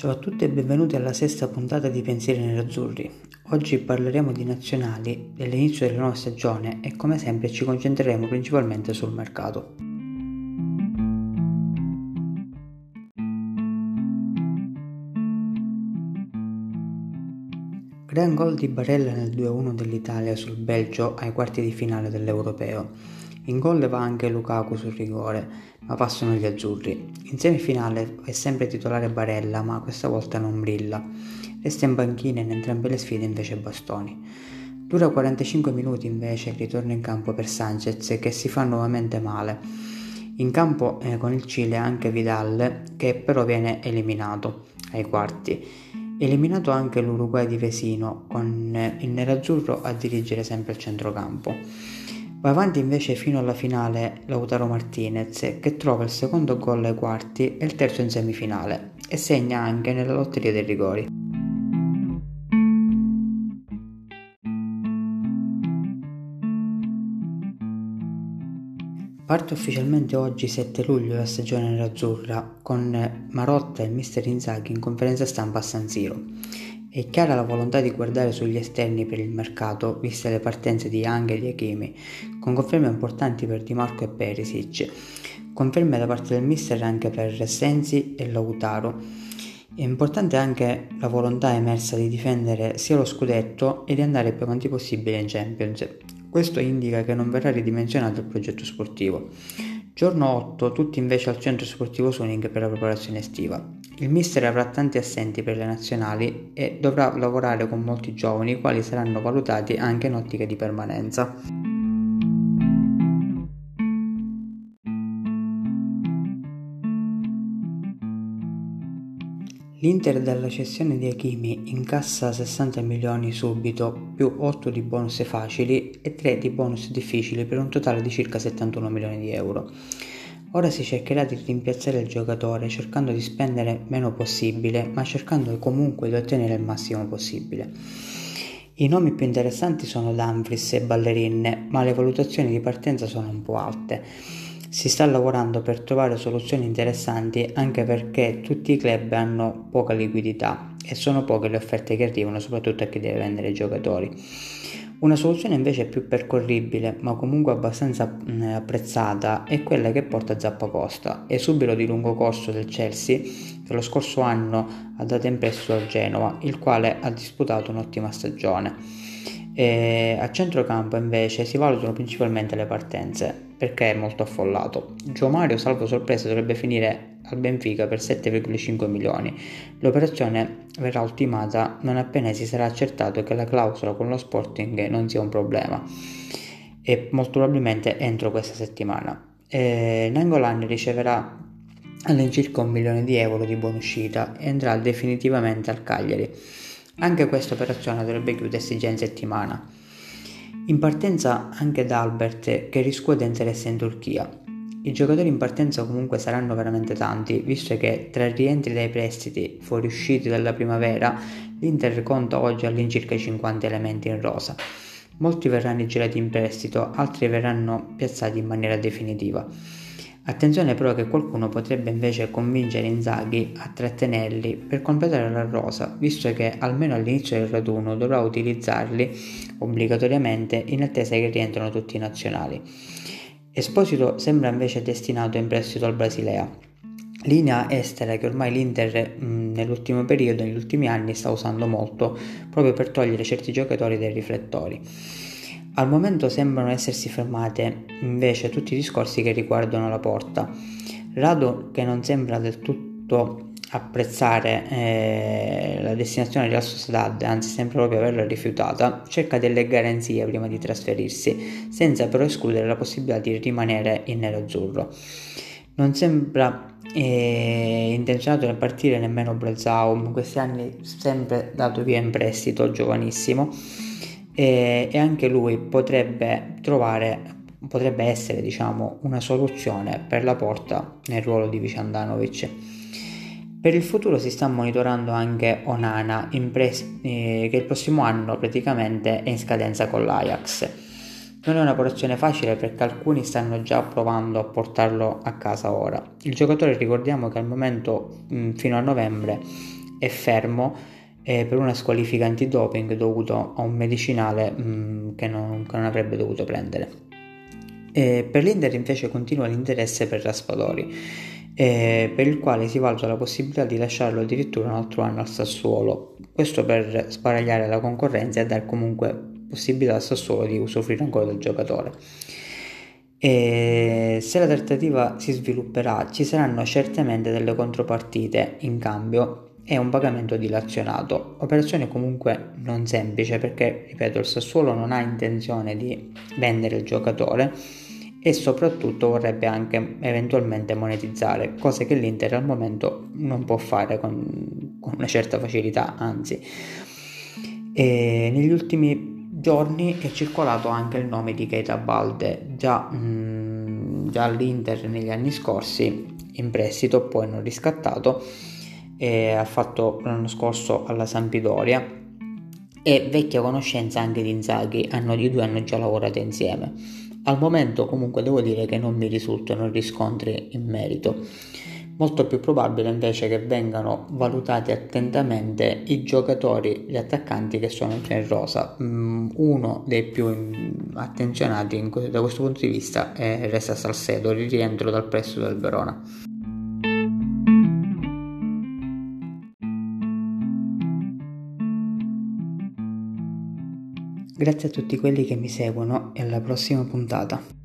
Ciao a tutti e benvenuti alla sesta puntata di Pensieri Nerazzurri. Oggi parleremo di nazionali, dell'inizio della nuova stagione e come sempre ci concentreremo principalmente sul mercato. Gran gol di Barella nel 2-1 dell'Italia sul Belgio ai quarti di finale dell'Europeo. In gol va anche Lukaku sul rigore, ma passano gli azzurri. In semifinale è sempre titolare Barella, ma questa volta non brilla. Resta in banchina in entrambe le sfide invece Bastoni. Dura 45 minuti invece il ritorno in campo per Sanchez che si fa nuovamente male. In campo eh, con il Cile anche Vidal che però viene eliminato ai quarti. Eliminato anche l'Uruguay di Vesino con eh, il nerazzurro a dirigere sempre il centrocampo. Va avanti invece fino alla finale Lautaro Martinez che trova il secondo gol ai quarti e il terzo in semifinale e segna anche nella lotteria dei rigori. Parte ufficialmente oggi 7 luglio la stagione nerazzurra con Marotta e mister Inzaghi in conferenza stampa a San Siro. È chiara la volontà di guardare sugli esterni per il mercato, viste le partenze di Young e di Hakimi, con conferme importanti per Di Marco e Perisic, conferme da parte del mister anche per Sensi e Lautaro. È importante anche la volontà emersa di difendere sia lo scudetto e di andare più avanti possibile in Champions. Questo indica che non verrà ridimensionato il progetto sportivo. Giorno 8, tutti invece al centro sportivo Suning per la preparazione estiva. Il mister avrà tanti assenti per le nazionali e dovrà lavorare con molti giovani, i quali saranno valutati anche in ottica di permanenza. L'Inter dalla cessione di Hakimi incassa 60 milioni subito, più 8 di bonus facili e 3 di bonus difficili per un totale di circa 71 milioni di euro. Ora si cercherà di rimpiazzare il giocatore cercando di spendere meno possibile, ma cercando comunque di ottenere il massimo possibile. I nomi più interessanti sono Dumfries e Ballerine, ma le valutazioni di partenza sono un po' alte. Si sta lavorando per trovare soluzioni interessanti anche perché tutti i club hanno poca liquidità e sono poche le offerte che arrivano soprattutto a chi deve vendere giocatori. Una soluzione invece più percorribile, ma comunque abbastanza apprezzata, è quella che porta Zappa Costa, esubero di lungo corso del Chelsea che lo scorso anno ha dato in prestito al Genova, il quale ha disputato un'ottima stagione. E a centrocampo invece si valutano principalmente le partenze perché è molto affollato. Gio Mario, salvo sorpresa, dovrebbe finire al Benfica per 7,5 milioni. L'operazione verrà ultimata non appena si sarà accertato che la clausola con lo Sporting non sia un problema e molto probabilmente entro questa settimana. E Nangolan riceverà all'incirca un milione di euro di buona uscita e andrà definitivamente al Cagliari. Anche questa operazione dovrebbe chiudersi già in settimana. In partenza anche da Albert che riscuote interesse in Turchia. I giocatori in partenza comunque saranno veramente tanti, visto che tra i rientri dai prestiti fuoriusciti dalla primavera, l'Inter conta oggi all'incirca 50 elementi in rosa. Molti verranno girati in prestito, altri verranno piazzati in maniera definitiva. Attenzione però che qualcuno potrebbe invece convincere Inzaghi a trattenerli per completare la rosa, visto che almeno all'inizio del raduno dovrà utilizzarli obbligatoriamente in attesa che rientrano tutti i nazionali. Esposito sembra invece destinato in prestito al Basilea, linea estera che ormai l'Inter mh, nell'ultimo periodo, negli ultimi anni, sta usando molto proprio per togliere certi giocatori dai riflettori. Al momento sembrano essersi fermate invece tutti i discorsi che riguardano la porta. Rado, che non sembra del tutto apprezzare eh, la destinazione della Sociedad, anzi sembra proprio averla rifiutata, cerca delle garanzie prima di trasferirsi, senza però escludere la possibilità di rimanere in nero-azzurro. Non sembra eh, intenzionato a partire nemmeno Brazaum, in questi anni sempre dato via in prestito, giovanissimo e, e anche lui potrebbe trovare potrebbe essere diciamo una soluzione per la porta nel ruolo di Vicandanovic per il futuro si sta monitorando anche Onana pres- eh, che il prossimo anno praticamente è in scadenza con l'Ajax. Non è un'operazione facile perché alcuni stanno già provando a portarlo a casa ora. Il giocatore ricordiamo che al momento mh, fino a novembre è fermo eh, per una squalifica antidoping dovuto a un medicinale mh, mm, che, non, che, non, avrebbe dovuto prendere. Eh, per l'Inter invece continua l'interesse per Raspadori, eh, per il quale si valuta la possibilità di lasciarlo addirittura un altro anno al Sassuolo, questo per sbaragliare la concorrenza e dare comunque possibilità al Sassuolo di usufruire ancora del giocatore. E se la trattativa si svilupperà ci saranno certamente delle contropartite in cambio e un pagamento dilazionato, operazione comunque non semplice perché, ripeto, il Sassuolo non ha intenzione di vendere il giocatore e soprattutto vorrebbe anche eventualmente monetizzare, cose che l'Inter al momento non può fare con, con una certa facilità, anzi. E negli ultimi giorni è circolato anche il nome di Keita Balde, già, mm, già all'Inter negli anni scorsi in prestito, poi non riscattato, e ha fatto l'anno scorso alla Sampdoria e vecchia conoscenza anche di Inzaghi, hanno, i due hanno già lavorato insieme. Al momento comunque devo dire che non mi risultano riscontri in merito. Molto più probabile invece che vengano valutati attentamente i giocatori, gli attaccanti che sono in rosa. Mm, uno dei più attenzionati in, da questo punto di vista è Resta Salcedo, rientro dal prestito del Verona. Grazie a tutti quelli che mi seguono e alla prossima puntata.